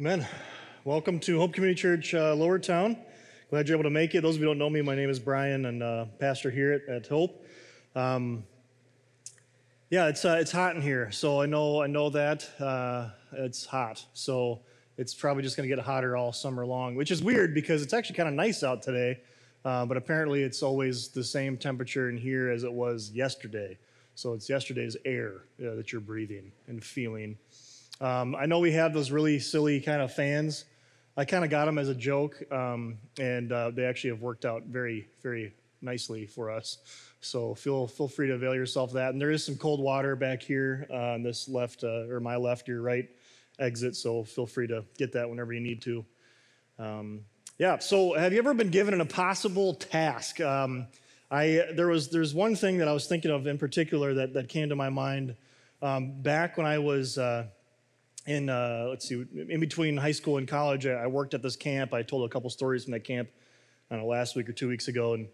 Amen. Welcome to Hope Community Church, uh, Lower Town. Glad you're able to make it. Those of you who don't know me, my name is Brian, and uh, pastor here at, at Hope. Um, yeah, it's uh, it's hot in here, so I know I know that uh, it's hot. So it's probably just going to get hotter all summer long, which is weird because it's actually kind of nice out today. Uh, but apparently, it's always the same temperature in here as it was yesterday. So it's yesterday's air uh, that you're breathing and feeling. Um, I know we have those really silly kind of fans. I kind of got them as a joke, um, and uh, they actually have worked out very, very nicely for us. So feel feel free to avail yourself of that. And there is some cold water back here uh, on this left uh, or my left, your right exit. So feel free to get that whenever you need to. Um, yeah. So have you ever been given an impossible task? Um, I there was there's one thing that I was thinking of in particular that that came to my mind um, back when I was. Uh, in uh, let's see, in between high school and college, I worked at this camp. I told a couple stories from that camp, I know, last week or two weeks ago, and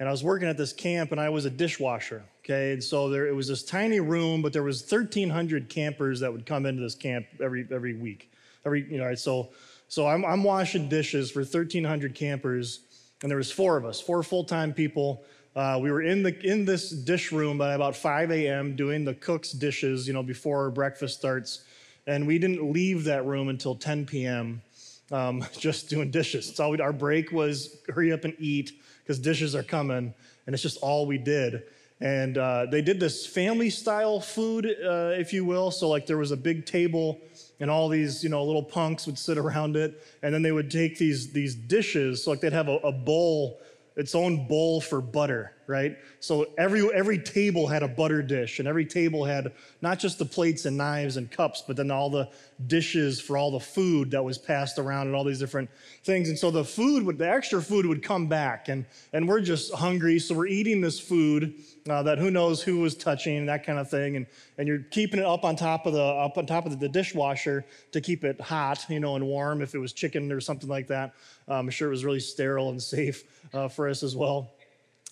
and I was working at this camp, and I was a dishwasher. Okay, and so there it was this tiny room, but there was 1,300 campers that would come into this camp every every week, every you know. Right, so so I'm I'm washing dishes for 1,300 campers, and there was four of us, four full time people. Uh, we were in the in this dish room by about 5 a.m. doing the cook's dishes, you know, before breakfast starts, and we didn't leave that room until 10 p.m. Um, just doing dishes. So our break was hurry up and eat because dishes are coming, and it's just all we did. And uh, they did this family style food, uh, if you will. So, like, there was a big table, and all these, you know, little punks would sit around it, and then they would take these, these dishes. So, like, they'd have a, a bowl its own bowl for butter, right? So every every table had a butter dish, and every table had not just the plates and knives and cups, but then all the dishes for all the food that was passed around and all these different things. And so the food would, the extra food would come back, and and we're just hungry, so we're eating this food uh, that who knows who was touching, that kind of thing, and and you're keeping it up on top of the up on top of the dishwasher to keep it hot, you know, and warm if it was chicken or something like that. Um, I'm sure it was really sterile and safe uh, for us as well.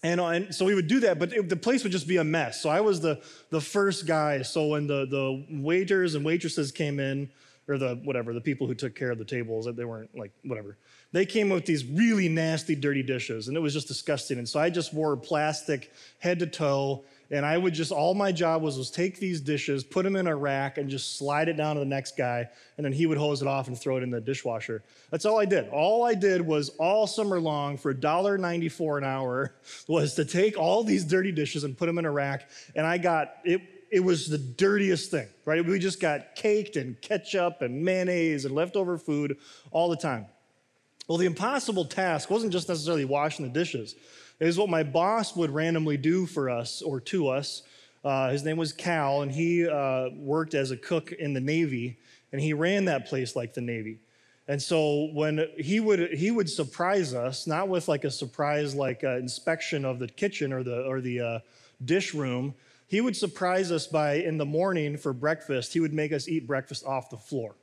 And, uh, and, so we would do that, but it, the place would just be a mess. So I was the, the first guy. So when the, the waiters and waitresses came in, or the whatever, the people who took care of the tables, that they weren't like whatever. They came with these really nasty, dirty dishes, and it was just disgusting. And so I just wore plastic head to toe and I would just, all my job was, was take these dishes, put them in a rack, and just slide it down to the next guy. And then he would hose it off and throw it in the dishwasher. That's all I did. All I did was all summer long for $1.94 an hour was to take all these dirty dishes and put them in a rack. And I got, it, it was the dirtiest thing, right? We just got caked and ketchup and mayonnaise and leftover food all the time. Well, the impossible task wasn't just necessarily washing the dishes is what my boss would randomly do for us or to us. Uh, his name was Cal, and he uh, worked as a cook in the Navy, and he ran that place like the Navy. And so when he would he would surprise us, not with like a surprise like uh, inspection of the kitchen or the or the uh, dish room, he would surprise us by in the morning for breakfast. He would make us eat breakfast off the floor.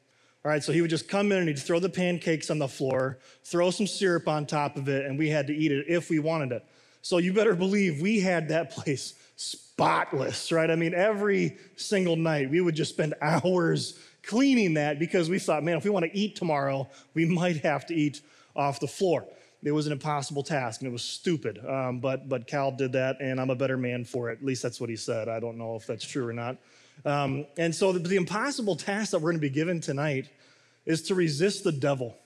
All right, so he would just come in and he'd throw the pancakes on the floor, throw some syrup on top of it, and we had to eat it if we wanted it. So you better believe we had that place spotless, right? I mean, every single night we would just spend hours cleaning that because we thought, man, if we want to eat tomorrow, we might have to eat off the floor. It was an impossible task and it was stupid. Um, but, but Cal did that and I'm a better man for it. At least that's what he said. I don't know if that's true or not. Um, and so the, the impossible task that we're going to be given tonight is to resist the devil.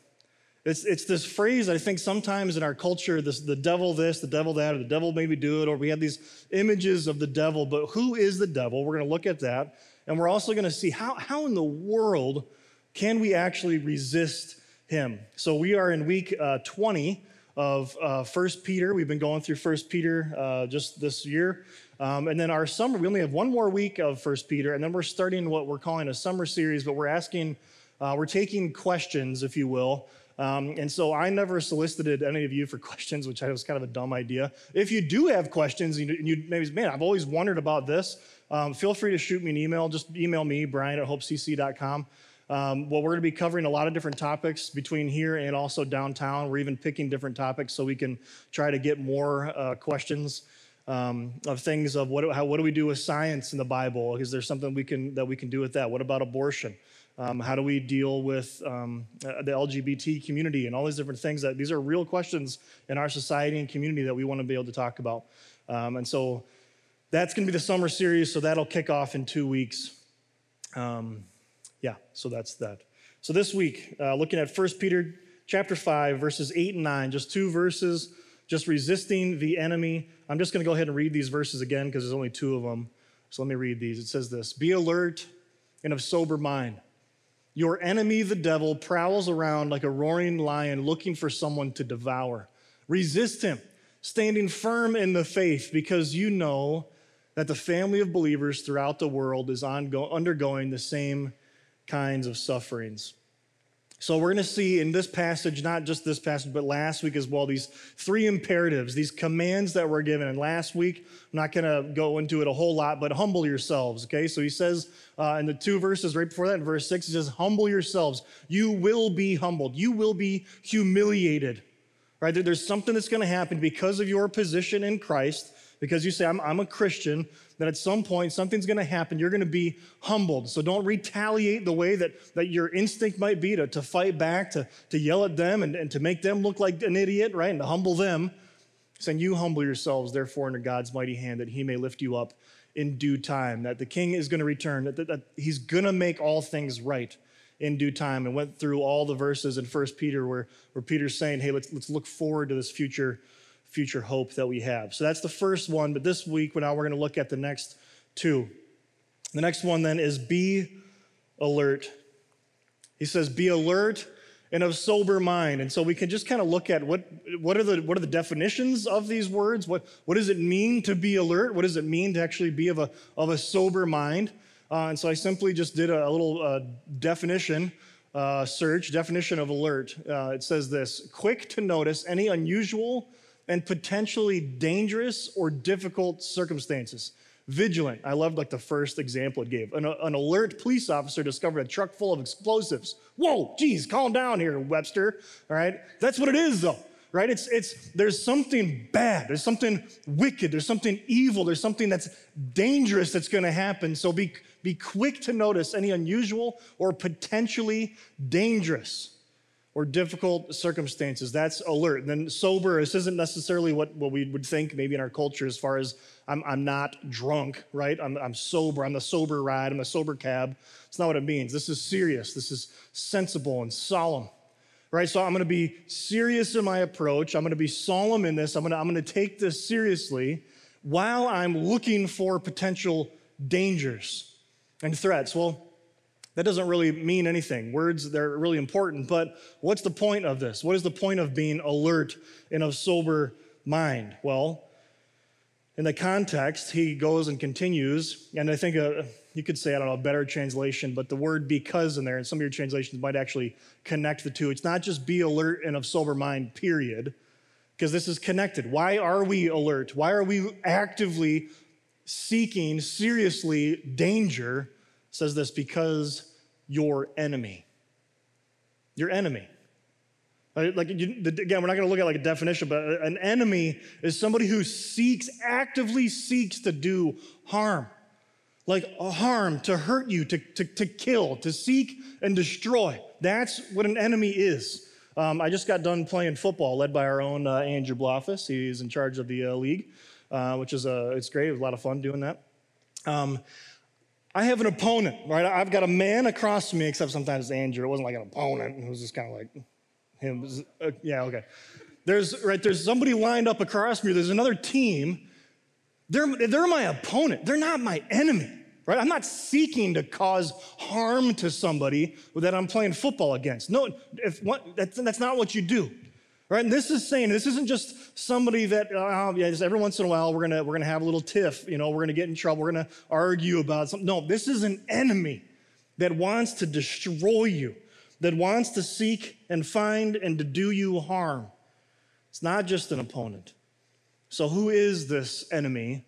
It's, it's this phrase I think sometimes in our culture, this, the devil this, the devil that, or the devil maybe do it, or we have these images of the devil, but who is the devil? We're going to look at that. And we're also going to see how, how in the world can we actually resist him? So we are in week uh, 20 of uh, 1 Peter. We've been going through 1 Peter uh, just this year. Um, and then our summer, we only have one more week of First Peter, and then we're starting what we're calling a summer series, but we're asking, uh, we're taking questions, if you will. Um, and so I never solicited any of you for questions, which I was kind of a dumb idea. If you do have questions, and you, maybe, man, I've always wondered about this, um, feel free to shoot me an email. Just email me, brian at hopecc.com. Um, well, we're going to be covering a lot of different topics between here and also downtown. We're even picking different topics so we can try to get more uh, questions um, of things of what, how, what do we do with science in the Bible? Is there something we can, that we can do with that? What about abortion? Um, how do we deal with um, uh, the LGBT community and all these different things? That these are real questions in our society and community that we want to be able to talk about. Um, and so that's going to be the summer series. So that'll kick off in two weeks. Um, yeah, so that's that. So this week, uh, looking at 1 Peter chapter 5, verses 8 and 9, just two verses, just resisting the enemy. I'm just going to go ahead and read these verses again because there's only two of them. So let me read these. It says this Be alert and of sober mind. Your enemy, the devil, prowls around like a roaring lion looking for someone to devour. Resist him, standing firm in the faith, because you know that the family of believers throughout the world is ongo- undergoing the same kinds of sufferings. So, we're going to see in this passage, not just this passage, but last week as well, these three imperatives, these commands that were given. And last week, I'm not going to go into it a whole lot, but humble yourselves, okay? So, he says uh, in the two verses right before that, in verse six, he says, Humble yourselves. You will be humbled, you will be humiliated, right? There's something that's going to happen because of your position in Christ, because you say, I'm, I'm a Christian that at some point something's going to happen. You're going to be humbled. So don't retaliate the way that, that your instinct might be to, to fight back, to, to yell at them and, and to make them look like an idiot, right? And to humble them. Saying, You humble yourselves, therefore, under God's mighty hand, that he may lift you up in due time, that the king is going to return, that, that, that he's going to make all things right in due time. And went through all the verses in First Peter where, where Peter's saying, Hey, let's, let's look forward to this future future hope that we have. So that's the first one, but this week now we're going to look at the next two. The next one then is be alert. He says, be alert and of sober mind. And so we can just kind of look at what, what, are, the, what are the definitions of these words? What, what does it mean to be alert? What does it mean to actually be of a, of a sober mind? Uh, and so I simply just did a, a little uh, definition uh, search, definition of alert. Uh, it says this quick to notice any unusual and potentially dangerous or difficult circumstances. Vigilant. I loved like the first example it gave. An, an, alert police officer discovered a truck full of explosives. Whoa, geez, calm down here, Webster. All right, that's what it is, though. Right? It's it's there's something bad. There's something wicked. There's something evil. There's something that's dangerous that's going to happen. So be be quick to notice any unusual or potentially dangerous or difficult circumstances. That's alert. And then sober, this isn't necessarily what, what we would think maybe in our culture as far as I'm, I'm not drunk, right? I'm, I'm sober. I'm the sober ride. I'm the sober cab. It's not what it means. This is serious. This is sensible and solemn, right? So I'm going to be serious in my approach. I'm going to be solemn in this. I'm going to, I'm going to take this seriously while I'm looking for potential dangers and threats. Well, that doesn't really mean anything. Words, they're really important, but what's the point of this? What is the point of being alert and of sober mind? Well, in the context, he goes and continues, and I think a, uh, you could say, I don't know, a better translation, but the word because in there, and some of your translations might actually connect the two. It's not just be alert and of sober mind, period, because this is connected. Why are we alert? Why are we actively seeking seriously danger? Says this because your enemy. Your enemy. Like again, we're not going to look at like a definition, but an enemy is somebody who seeks, actively seeks to do harm, like a harm, to hurt you, to, to, to kill, to seek and destroy. That's what an enemy is. Um, I just got done playing football, led by our own uh, Andrew Bloffus. He's in charge of the uh, league, uh, which is uh, it's great. It was a lot of fun doing that. Um, I have an opponent, right? I've got a man across me, except sometimes Andrew. It wasn't like an opponent. It was just kind of like him. Uh, yeah, okay. There's right. There's somebody lined up across me. There's another team. They're they're my opponent. They're not my enemy, right? I'm not seeking to cause harm to somebody that I'm playing football against. No, if what, that's, that's not what you do. Right? And this is saying this isn't just somebody that uh, yeah, just every once in a while we're gonna we're gonna have a little tiff, you know, we're gonna get in trouble, we're gonna argue about something. No, this is an enemy that wants to destroy you, that wants to seek and find and to do you harm. It's not just an opponent. So who is this enemy?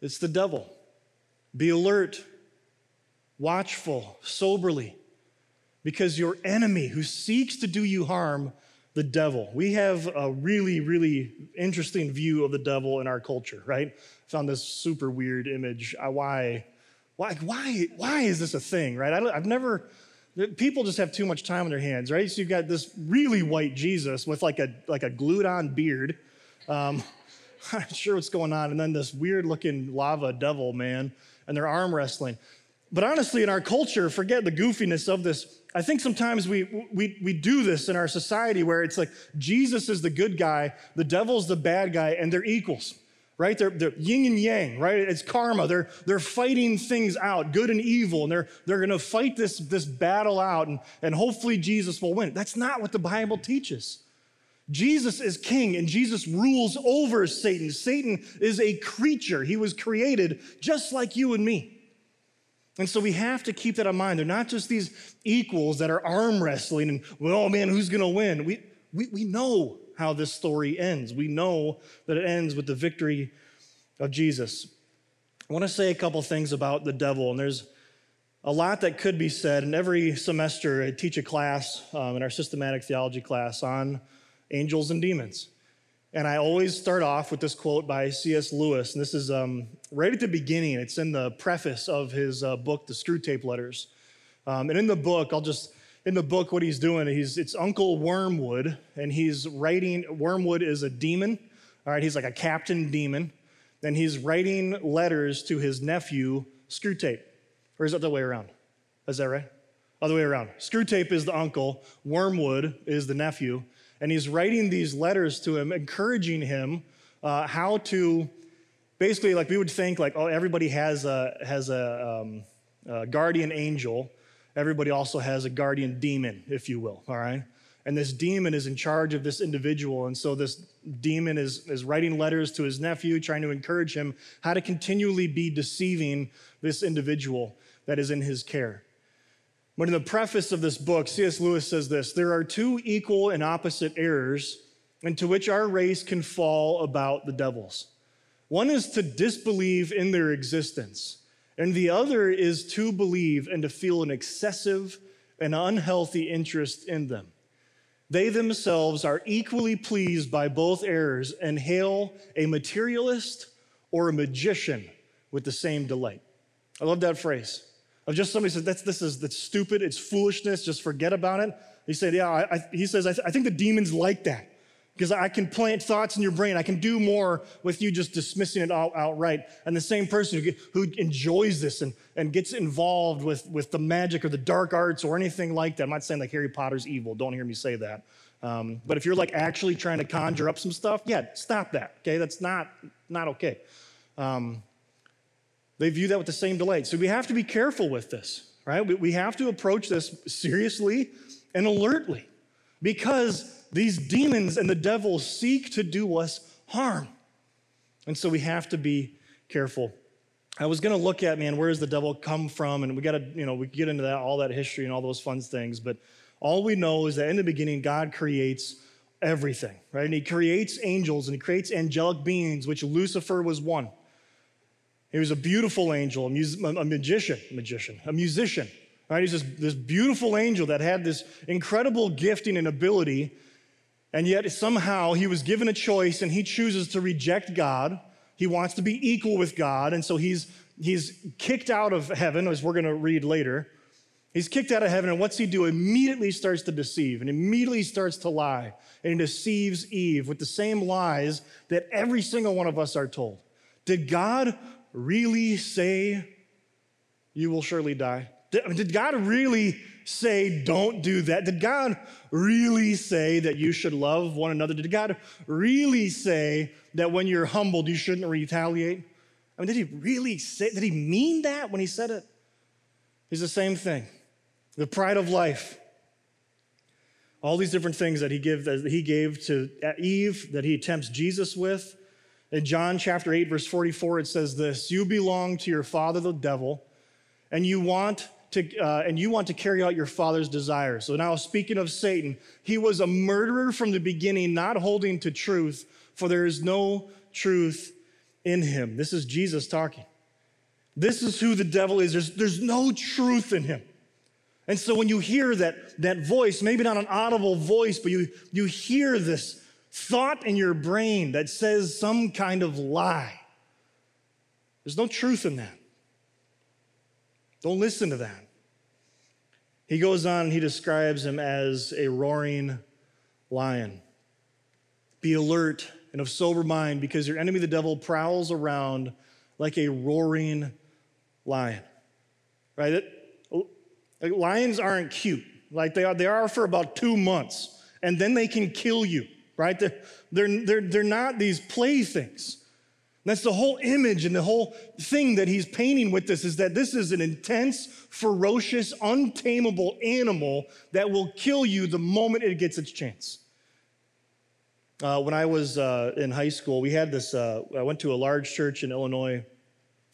It's the devil. Be alert, watchful, soberly, because your enemy who seeks to do you harm the devil. We have a really, really interesting view of the devil in our culture, right? Found this super weird image. Why, why, why, why is this a thing, right? I have never, People just have too much time on their hands, right? So you've got this really white Jesus with like a like a glued on beard. Um, I'm not sure what's going on, and then this weird looking lava devil man, and they're arm wrestling. But honestly, in our culture, forget the goofiness of this. I think sometimes we, we, we do this in our society where it's like Jesus is the good guy, the devil's the bad guy, and they're equals, right? They're, they're yin and yang, right? It's karma. They're, they're fighting things out, good and evil, and they're, they're going to fight this, this battle out, and, and hopefully Jesus will win. That's not what the Bible teaches. Jesus is king and Jesus rules over Satan. Satan is a creature. He was created just like you and me. And so we have to keep that in mind. They're not just these equals that are arm wrestling and, well, man, who's going to win? We, we, we know how this story ends. We know that it ends with the victory of Jesus. I want to say a couple things about the devil, and there's a lot that could be said. And every semester, I teach a class um, in our systematic theology class on angels and demons. And I always start off with this quote by C.S. Lewis. And this is um, right at the beginning, it's in the preface of his uh, book, The Screwtape Letters. Um, and in the book, I'll just, in the book, what he's doing, he's, it's Uncle Wormwood, and he's writing, Wormwood is a demon, all right, he's like a captain demon, and he's writing letters to his nephew, Screwtape. Or is that the way around? Is that right? Other way around. Screwtape is the uncle, Wormwood is the nephew, and he's writing these letters to him, encouraging him uh, how to basically, like we would think, like, oh, everybody has a, has a, um, a guardian angel. Everybody also has a guardian demon, if you will, all right? And this demon is in charge of this individual. And so this demon is, is writing letters to his nephew, trying to encourage him how to continually be deceiving this individual that is in his care. But in the preface of this book, C.S. Lewis says this there are two equal and opposite errors into which our race can fall about the devils. One is to disbelieve in their existence, and the other is to believe and to feel an excessive and unhealthy interest in them. They themselves are equally pleased by both errors and hail a materialist or a magician with the same delight. I love that phrase. Of just somebody says, that's, this is that's stupid, it's foolishness, just forget about it. He said, Yeah, I, I, he says, I, th- I think the demons like that because I can plant thoughts in your brain. I can do more with you just dismissing it out, outright. And the same person who, who enjoys this and, and gets involved with, with the magic or the dark arts or anything like that. I'm not saying like Harry Potter's evil. Don't hear me say that. Um, but if you're like actually trying to conjure up some stuff, yeah, stop that. Okay, that's not not okay. Um, they view that with the same delight. So we have to be careful with this, right? We have to approach this seriously and alertly because these demons and the devil seek to do us harm. And so we have to be careful. I was going to look at, man, where does the devil come from? And we got to, you know, we get into that, all that history and all those fun things. But all we know is that in the beginning, God creates everything, right? And he creates angels and he creates angelic beings, which Lucifer was one. He was a beautiful angel, a, mus- a magician, magician, a musician. Right? He's this, this beautiful angel that had this incredible gifting and ability, and yet somehow he was given a choice and he chooses to reject God. He wants to be equal with God, and so he's, he's kicked out of heaven, as we're going to read later. He's kicked out of heaven, and what's he do? Immediately starts to deceive and immediately starts to lie. And deceives Eve with the same lies that every single one of us are told. Did God really say you will surely die? Did, did God really say don't do that? Did God really say that you should love one another? Did God really say that when you're humbled, you shouldn't retaliate? I mean, did he really say, did he mean that when he said it? It's the same thing. The pride of life. All these different things that he, give, that he gave to Eve, that he tempts Jesus with. In John chapter 8, verse 44, it says this You belong to your father, the devil, and you want to, uh, and you want to carry out your father's desires. So now, speaking of Satan, he was a murderer from the beginning, not holding to truth, for there is no truth in him. This is Jesus talking. This is who the devil is. There's, there's no truth in him. And so when you hear that, that voice, maybe not an audible voice, but you, you hear this thought in your brain that says some kind of lie. There's no truth in that. Don't listen to that. He goes on he describes him as a roaring lion. Be alert and of sober mind because your enemy, the devil, prowls around like a roaring lion. Right? It, lions aren't cute. Like they are, they are for about two months, and then they can kill you, right? They're, they're, they're, they're not these playthings. That's the whole image and the whole thing that he's painting with this is that this is an intense, ferocious, untamable animal that will kill you the moment it gets its chance. Uh, when I was uh, in high school, we had this, uh, I went to a large church in Illinois,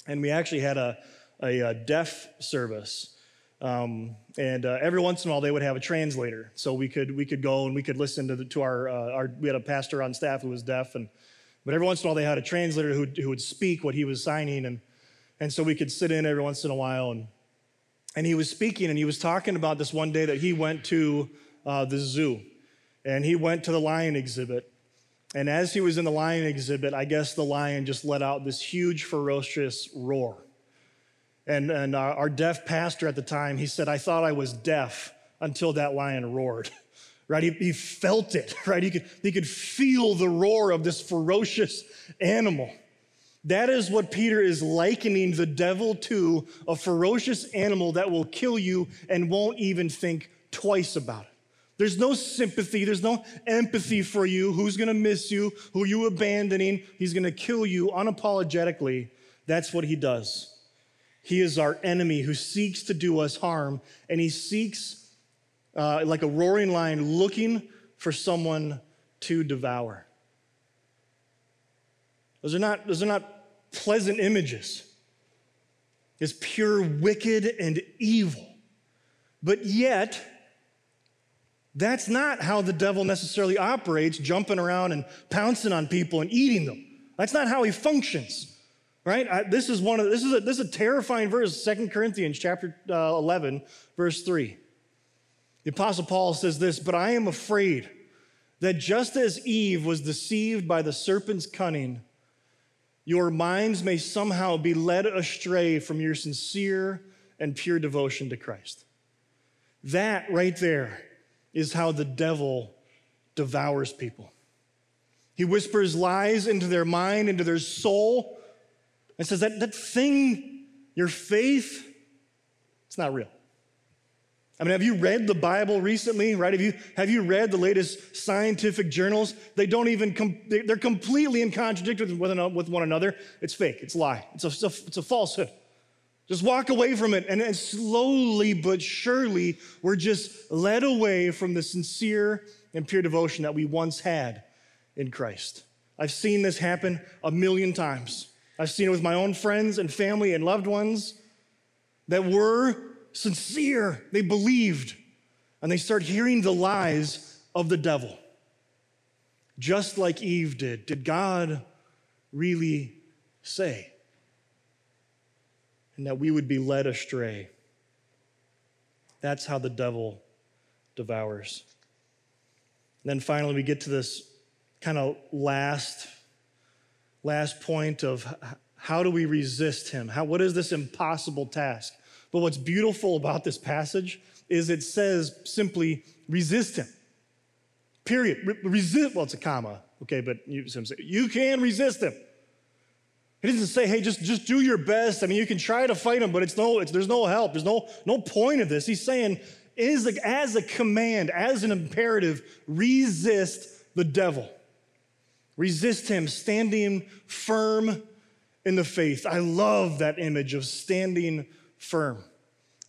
and we actually had a, a, a deaf service. Um, and uh, every once in a while, they would have a translator, so we could we could go and we could listen to the, to our, uh, our we had a pastor on staff who was deaf, and but every once in a while they had a translator who who would speak what he was signing, and and so we could sit in every once in a while, and and he was speaking, and he was talking about this one day that he went to uh, the zoo, and he went to the lion exhibit, and as he was in the lion exhibit, I guess the lion just let out this huge ferocious roar and, and our, our deaf pastor at the time, he said, I thought I was deaf until that lion roared. right? He, he felt it, right? He could, he could feel the roar of this ferocious animal. That is what Peter is likening the devil to a ferocious animal that will kill you and won't even think twice about it. There's no sympathy, there's no empathy for you. Who's gonna miss you? Who are you abandoning? He's gonna kill you unapologetically. That's what he does. He is our enemy who seeks to do us harm, and he seeks, uh, like a roaring lion, looking for someone to devour. Those are not, those are not pleasant images. It's pure wicked and evil. But yet, that's not how the devil necessarily operates, jumping around and pouncing on people and eating them. That's not how he functions right? I, this is one of this is a, this is a terrifying verse, Second Corinthians chapter uh, 11, verse 3. The apostle Paul says this, "But I am afraid that just as Eve was deceived by the serpent's cunning, your minds may somehow be led astray from your sincere and pure devotion to Christ." That right there is how the devil devours people. He whispers lies into their mind, into their soul, and says that, that thing, your faith, it's not real. I mean, have you read the Bible recently, right? Have you, have you read the latest scientific journals? They don't even, com- they're completely in contradiction with, with one another. It's fake, it's a lie, it's a, it's a, it's a falsehood. Just walk away from it. And, and slowly but surely, we're just led away from the sincere and pure devotion that we once had in Christ. I've seen this happen a million times. I've seen it with my own friends and family and loved ones that were sincere. They believed, and they start hearing the lies of the devil. Just like Eve did. Did God really say? And that we would be led astray. That's how the devil devours. And then finally, we get to this kind of last last point of how do we resist him? How, what is this impossible task? But what's beautiful about this passage is it says simply resist him. Period. Re- resist, well, it's a comma, okay, but you, you can resist him. He doesn't say, hey, just, just do your best. I mean, you can try to fight him, but it's no, it's, there's no help. There's no, no point of this. He's saying, is as a command, as an imperative, resist the devil. Resist him, standing firm in the faith. I love that image of standing firm.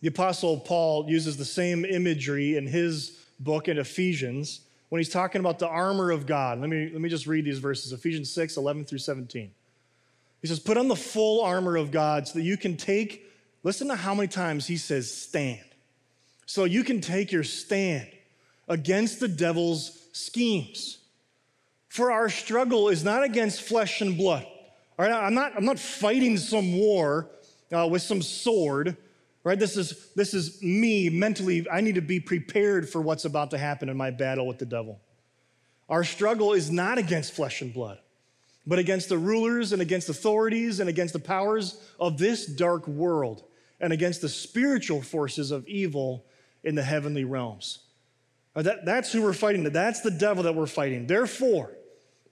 The Apostle Paul uses the same imagery in his book in Ephesians when he's talking about the armor of God. Let me, let me just read these verses Ephesians 6 11 through 17. He says, Put on the full armor of God so that you can take, listen to how many times he says stand. So you can take your stand against the devil's schemes. For our struggle is not against flesh and blood. All right, I'm not, I'm not fighting some war uh, with some sword, right? This is, this is me mentally. I need to be prepared for what's about to happen in my battle with the devil. Our struggle is not against flesh and blood, but against the rulers and against authorities and against the powers of this dark world and against the spiritual forces of evil in the heavenly realms. That, that's who we're fighting. That's the devil that we're fighting. Therefore,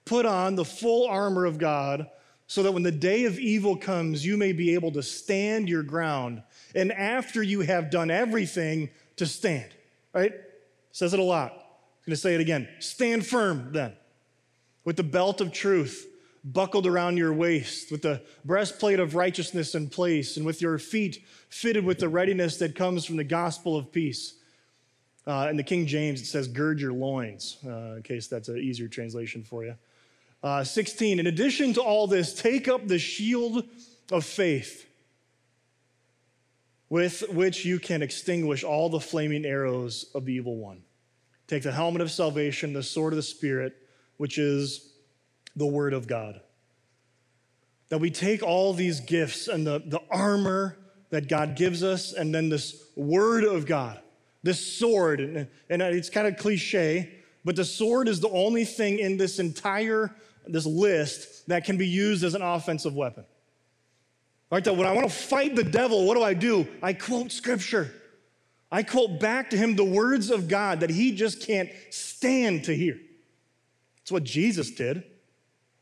put on the full armor of God so that when the day of evil comes, you may be able to stand your ground. And after you have done everything, to stand. Right? Says it a lot. I'm going to say it again. Stand firm then, with the belt of truth buckled around your waist, with the breastplate of righteousness in place, and with your feet fitted with the readiness that comes from the gospel of peace. Uh, in the King James, it says, gird your loins, uh, in case that's an easier translation for you. Uh, 16, in addition to all this, take up the shield of faith with which you can extinguish all the flaming arrows of the evil one. Take the helmet of salvation, the sword of the Spirit, which is the Word of God. That we take all these gifts and the, the armor that God gives us, and then this Word of God, this sword, and, and it's kind of cliche, but the sword is the only thing in this entire this list that can be used as an offensive weapon. Right? That when I want to fight the devil, what do I do? I quote scripture. I quote back to him the words of God that he just can't stand to hear. That's what Jesus did.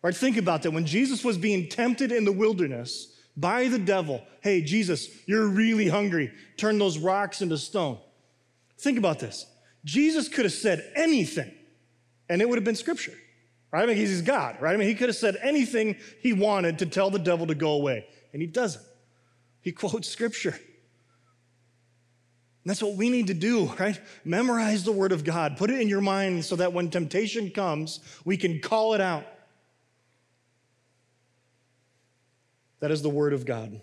Right? Think about that. When Jesus was being tempted in the wilderness by the devil, hey, Jesus, you're really hungry. Turn those rocks into stone. Think about this. Jesus could have said anything, and it would have been scripture. Right? I mean, he's God, right? I mean, he could have said anything he wanted to tell the devil to go away, and he doesn't. He quotes scripture. And that's what we need to do, right? Memorize the word of God. Put it in your mind so that when temptation comes, we can call it out. That is the word of God.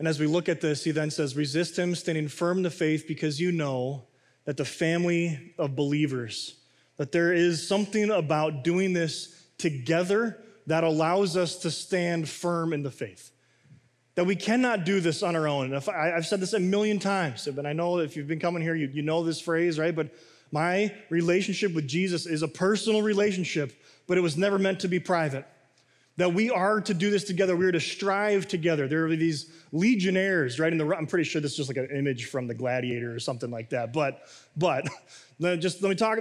And as we look at this, he then says, Resist him, standing firm in the faith, because you know that the family of believers that there is something about doing this together that allows us to stand firm in the faith. That we cannot do this on our own. And I, have said this a million times, and I know if you've been coming here, you, you know this phrase, right? But my relationship with Jesus is a personal relationship, but it was never meant to be private that we are to do this together. We are to strive together. There are these legionnaires, right? In the, I'm pretty sure this is just like an image from the Gladiator or something like that. But, but just let me talk.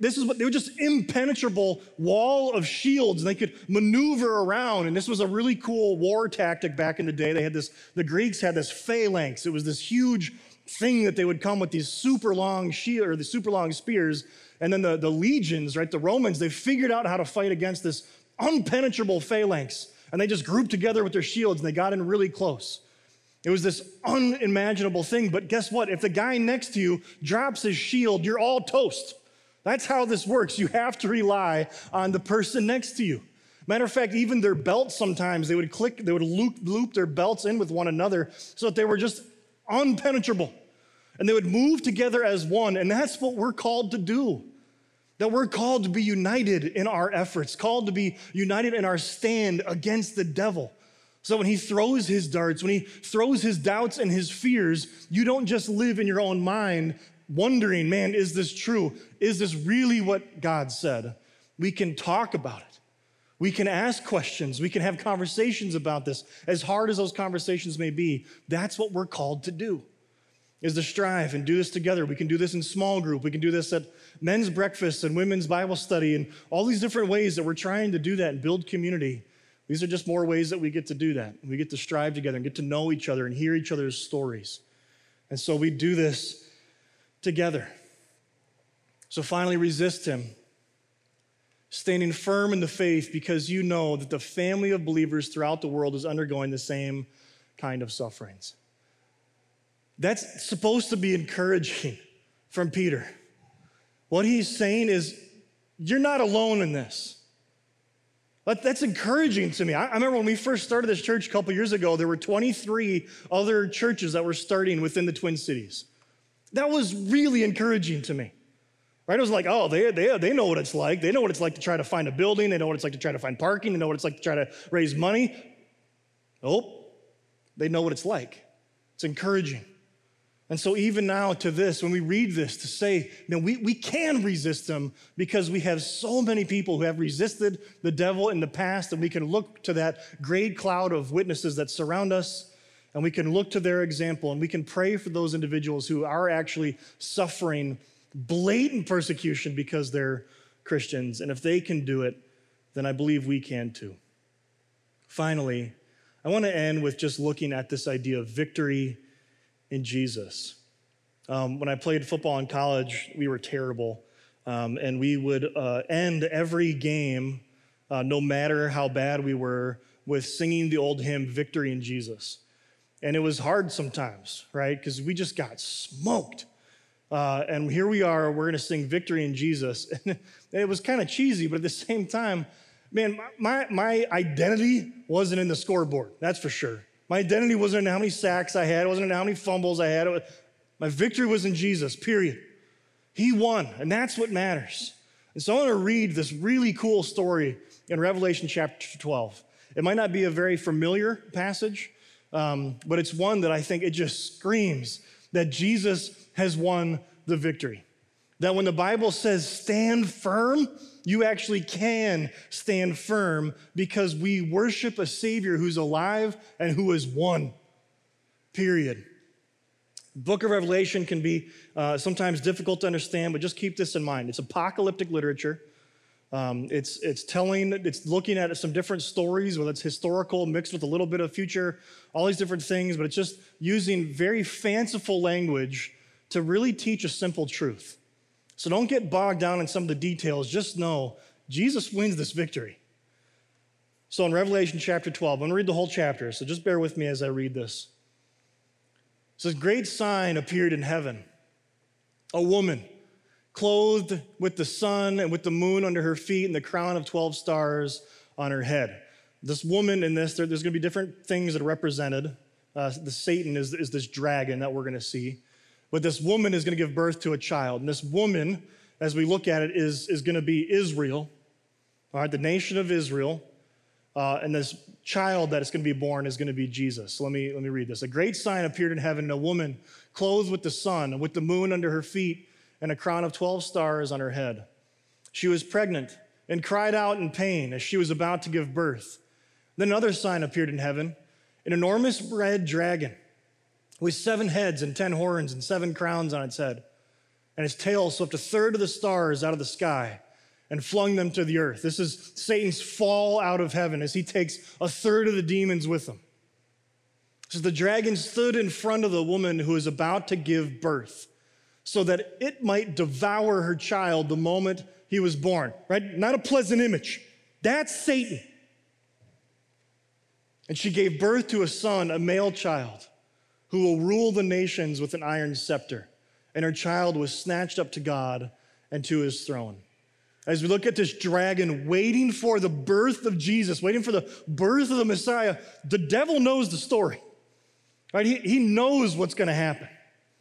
This is what they were just impenetrable wall of shields, and they could maneuver around. And this was a really cool war tactic back in the day. They had this. The Greeks had this phalanx. It was this huge thing that they would come with these super long shield or the super long spears. And then the, the legions, right? The Romans, they figured out how to fight against this unpenetrable phalanx. And they just grouped together with their shields and they got in really close. It was this unimaginable thing. But guess what? If the guy next to you drops his shield, you're all toast. That's how this works. You have to rely on the person next to you. Matter of fact, even their belts sometimes, they would click, they would loop, loop their belts in with one another so that they were just unpenetrable. And they would move together as one. And that's what we're called to do. That we're called to be united in our efforts, called to be united in our stand against the devil. So when he throws his darts, when he throws his doubts and his fears, you don't just live in your own mind wondering, man, is this true? Is this really what God said? We can talk about it. We can ask questions. We can have conversations about this. As hard as those conversations may be, that's what we're called to do is to strive and do this together. We can do this in small group. We can do this at men's breakfast and women's Bible study and all these different ways that we're trying to do that and build community. These are just more ways that we get to do that. We get to strive together and get to know each other and hear each other's stories. And so we do this together. So finally, resist him, standing firm in the faith because you know that the family of believers throughout the world is undergoing the same kind of sufferings. That's supposed to be encouraging from Peter. What he's saying is, you're not alone in this. That's encouraging to me. I remember when we first started this church a couple years ago, there were 23 other churches that were starting within the Twin Cities. That was really encouraging to me. Right? It was like, oh, they, they, they know what it's like. They know what it's like to try to find a building. They know what it's like to try to find parking. They know what it's like to try to raise money. Nope. They know what it's like. It's encouraging. And so, even now to this, when we read this, to say, man, we, we can resist them because we have so many people who have resisted the devil in the past, and we can look to that great cloud of witnesses that surround us, and we can look to their example and we can pray for those individuals who are actually suffering blatant persecution because they're Christians. And if they can do it, then I believe we can too. Finally, I want to end with just looking at this idea of victory in Jesus. Um, when I played football in college, we were terrible. Um, and we would uh, end every game, uh, no matter how bad we were, with singing the old hymn, Victory in Jesus. And it was hard sometimes, right? Because we just got smoked. Uh, and here we are, we're going to sing Victory in Jesus. And it was kind of cheesy, but at the same time, man, my, my identity wasn't in the scoreboard, that's for sure. My identity wasn't in how many sacks I had, it wasn't in how many fumbles I had. Was, my victory was in Jesus, period. He won, and that's what matters. And so I want to read this really cool story in Revelation chapter 12. It might not be a very familiar passage, um, but it's one that I think it just screams that Jesus has won the victory. That when the Bible says stand firm, you actually can stand firm because we worship a Savior who's alive and who is one. Period. Book of Revelation can be uh, sometimes difficult to understand, but just keep this in mind. It's apocalyptic literature. Um, it's, it's telling, it's looking at some different stories, whether it's historical mixed with a little bit of future, all these different things, but it's just using very fanciful language to really teach a simple truth. So don't get bogged down in some of the details. Just know Jesus wins this victory. So in Revelation chapter 12, I'm going to read the whole chapter, so just bear with me as I read this. It says, Great sign appeared in heaven a woman clothed with the sun and with the moon under her feet and the crown of 12 stars on her head. This woman in this, there, there's going to be different things that are represented. Uh, the Satan is, is this dragon that we're going to see. But this woman is going to give birth to a child. And this woman, as we look at it, is, is going to be Israel, all right, the nation of Israel. Uh, and this child that is going to be born is going to be Jesus. So let me, let me read this. A great sign appeared in heaven, and a woman clothed with the sun and with the moon under her feet and a crown of 12 stars on her head. She was pregnant and cried out in pain as she was about to give birth. Then another sign appeared in heaven an enormous red dragon with seven heads and ten horns and seven crowns on its head. And its tail swept a third of the stars out of the sky and flung them to the earth. This is Satan's fall out of heaven as he takes a third of the demons with him. So the dragon stood in front of the woman who is about to give birth so that it might devour her child the moment he was born, right? Not a pleasant image. That's Satan. And she gave birth to a son, a male child, who will rule the nations with an iron scepter. And her child was snatched up to God and to his throne. As we look at this dragon waiting for the birth of Jesus, waiting for the birth of the Messiah, the devil knows the story, right? He, he knows what's going to happen.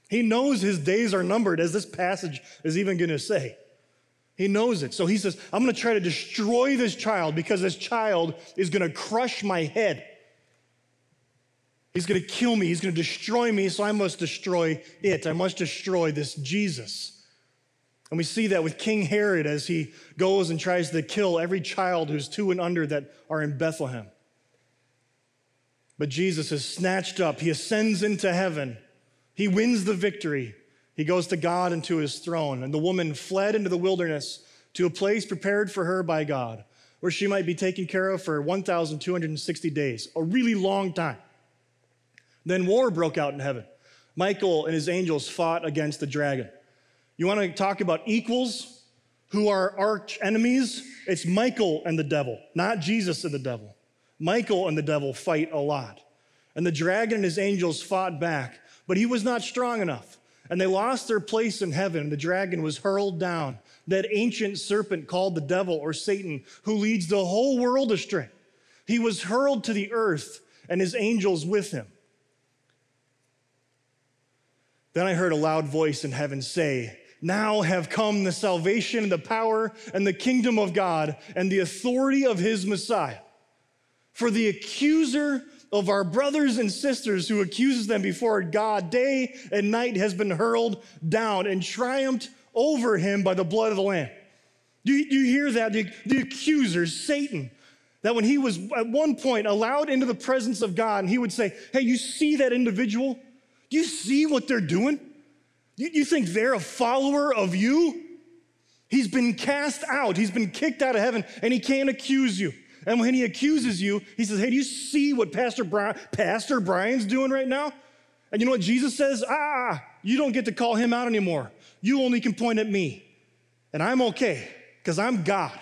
He knows his days are numbered, as this passage is even going to say. He knows it. So he says, I'm going to try to destroy this child because this child is going to crush my head. He's going to kill me. He's going to destroy me, so I must destroy it. I must destroy this Jesus. And we see that with King Herod as he goes and tries to kill every child who's two and under that are in Bethlehem. But Jesus is snatched up, he ascends into heaven. He wins the victory. He goes to God and to his throne. And the woman fled into the wilderness to a place prepared for her by God, where she might be taken care of for 1,260 days, a really long time. Then war broke out in heaven. Michael and his angels fought against the dragon. You want to talk about equals who are arch enemies? It's Michael and the devil, not Jesus and the devil. Michael and the devil fight a lot. And the dragon and his angels fought back but he was not strong enough. And they lost their place in heaven. The dragon was hurled down, that ancient serpent called the devil or Satan, who leads the whole world astray. He was hurled to the earth and his angels with him. Then I heard a loud voice in heaven say, Now have come the salvation and the power and the kingdom of God and the authority of his Messiah. For the accuser of our brothers and sisters who accuses them before God day and night has been hurled down and triumphed over him by the blood of the Lamb. Do you, do you hear that? The, the accuser, Satan, That when he was at one point allowed into the presence of God, and he would say, Hey, you see that individual? You see what they're doing? You, you think they're a follower of you? He's been cast out, he's been kicked out of heaven, and he can't accuse you. And when he accuses you, he says, Hey, do you see what Pastor, Pastor Brian's doing right now? And you know what Jesus says? Ah, you don't get to call him out anymore. You only can point at me. And I'm okay, because I'm God.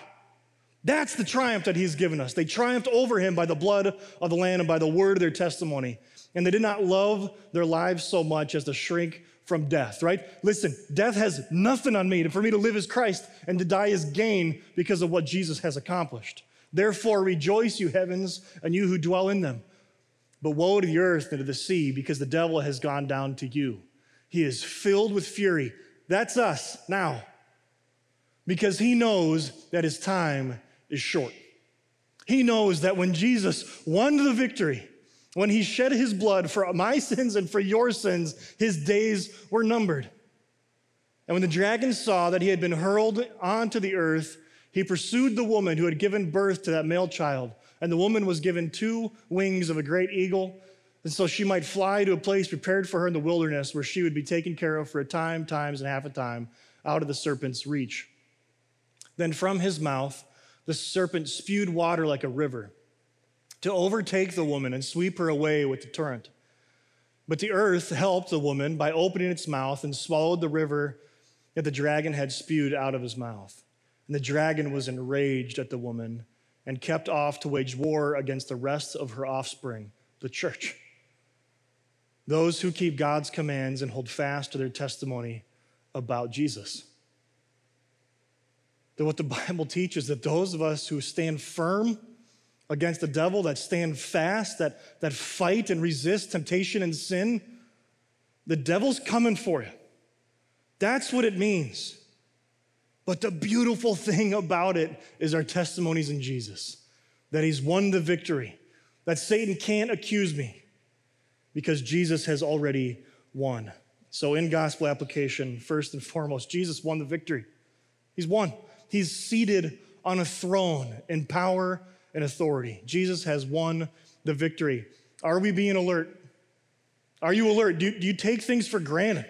That's the triumph that he's given us. They triumphed over him by the blood of the Lamb and by the word of their testimony. And they did not love their lives so much as to shrink from death, right? Listen, death has nothing on me. For me to live as Christ and to die is gain because of what Jesus has accomplished. Therefore, rejoice, you heavens, and you who dwell in them. But woe to the earth and to the sea, because the devil has gone down to you. He is filled with fury. That's us now, because he knows that his time is short. He knows that when Jesus won the victory, when he shed his blood for my sins and for your sins, his days were numbered. And when the dragon saw that he had been hurled onto the earth, he pursued the woman who had given birth to that male child. And the woman was given two wings of a great eagle, and so she might fly to a place prepared for her in the wilderness where she would be taken care of for a time, times, and half a time out of the serpent's reach. Then from his mouth, the serpent spewed water like a river to overtake the woman and sweep her away with the torrent. But the earth helped the woman by opening its mouth and swallowed the river that the dragon had spewed out of his mouth. And the dragon was enraged at the woman and kept off to wage war against the rest of her offspring, the church. Those who keep God's commands and hold fast to their testimony about Jesus. That what the Bible teaches that those of us who stand firm against the devil, that stand fast, that, that fight and resist temptation and sin, the devil's coming for you. That's what it means. But the beautiful thing about it is our testimonies in Jesus that he's won the victory, that Satan can't accuse me because Jesus has already won. So, in gospel application, first and foremost, Jesus won the victory. He's won. He's seated on a throne in power and authority. Jesus has won the victory. Are we being alert? Are you alert? Do, do you take things for granted?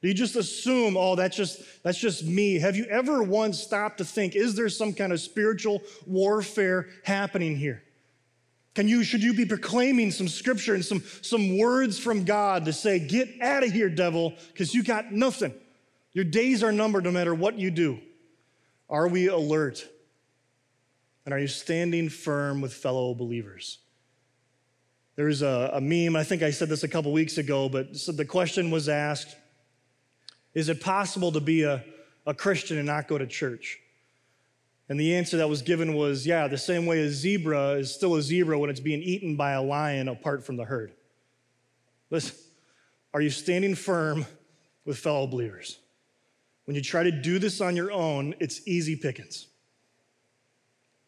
Do you just assume, oh, that's just that's just me? Have you ever once stopped to think, is there some kind of spiritual warfare happening here? Can you should you be proclaiming some scripture and some, some words from God to say, get out of here, devil, because you got nothing. Your days are numbered no matter what you do. Are we alert? And are you standing firm with fellow believers? There's a, a meme, I think I said this a couple weeks ago, but so the question was asked Is it possible to be a, a Christian and not go to church? And the answer that was given was yeah, the same way a zebra is still a zebra when it's being eaten by a lion apart from the herd. Listen, are you standing firm with fellow believers? When you try to do this on your own, it's easy pickings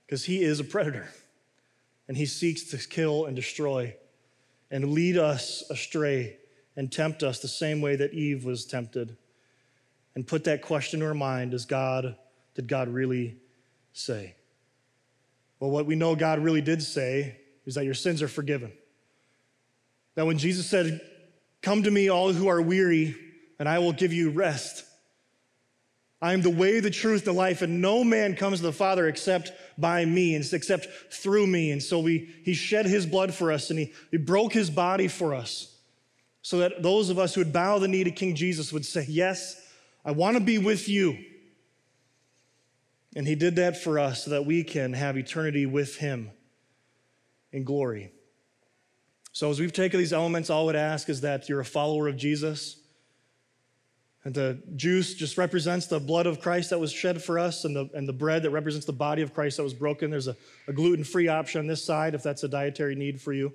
because he is a predator and he seeks to kill and destroy and lead us astray and tempt us the same way that Eve was tempted and put that question in our mind Does God, did God really say? Well, what we know God really did say is that your sins are forgiven. That when Jesus said, Come to me, all who are weary, and I will give you rest. I am the way, the truth, the life, and no man comes to the Father except by me and except through me. And so we, he shed his blood for us and he, he broke his body for us so that those of us who would bow the knee to King Jesus would say, Yes, I want to be with you. And he did that for us so that we can have eternity with him in glory. So, as we've taken these elements, all I would ask is that you're a follower of Jesus and the juice just represents the blood of Christ that was shed for us, and the, and the bread that represents the body of Christ that was broken. There's a, a gluten free option on this side if that's a dietary need for you.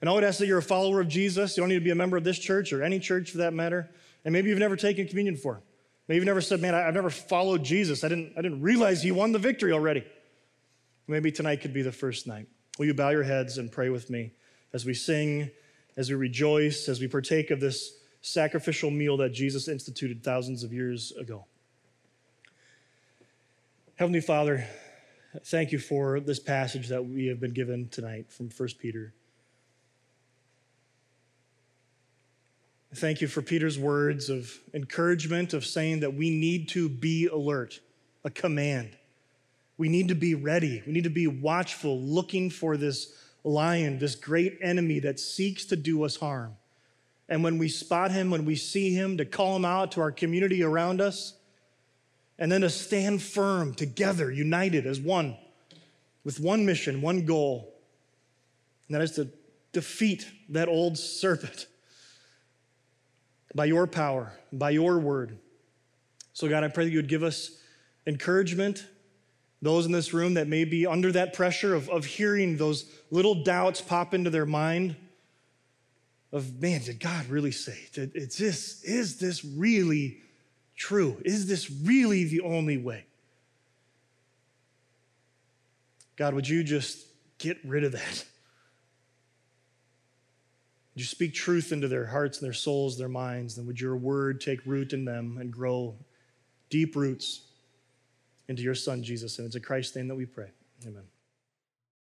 And I would ask that you're a follower of Jesus. You don't need to be a member of this church or any church for that matter. And maybe you've never taken communion before. Maybe you've never said, Man, I've never followed Jesus. I didn't, I didn't realize he won the victory already. Maybe tonight could be the first night. Will you bow your heads and pray with me as we sing, as we rejoice, as we partake of this sacrificial meal that Jesus instituted thousands of years ago. Heavenly Father, thank you for this passage that we have been given tonight from 1 Peter. Thank you for Peter's words of encouragement, of saying that we need to be alert, a command. We need to be ready. We need to be watchful, looking for this lion, this great enemy that seeks to do us harm. And when we spot him, when we see him, to call him out to our community around us, and then to stand firm together, united as one, with one mission, one goal, and that is to defeat that old serpent by your power, by your word. So, God, I pray that you would give us encouragement. Those in this room that may be under that pressure of, of hearing those little doubts pop into their mind of, man, did God really say? Did, it's this, is this really true? Is this really the only way? God, would you just get rid of that? Would you speak truth into their hearts and their souls, their minds? And would your word take root in them and grow deep roots into your son, Jesus? And it's in Christ's name that we pray. Amen.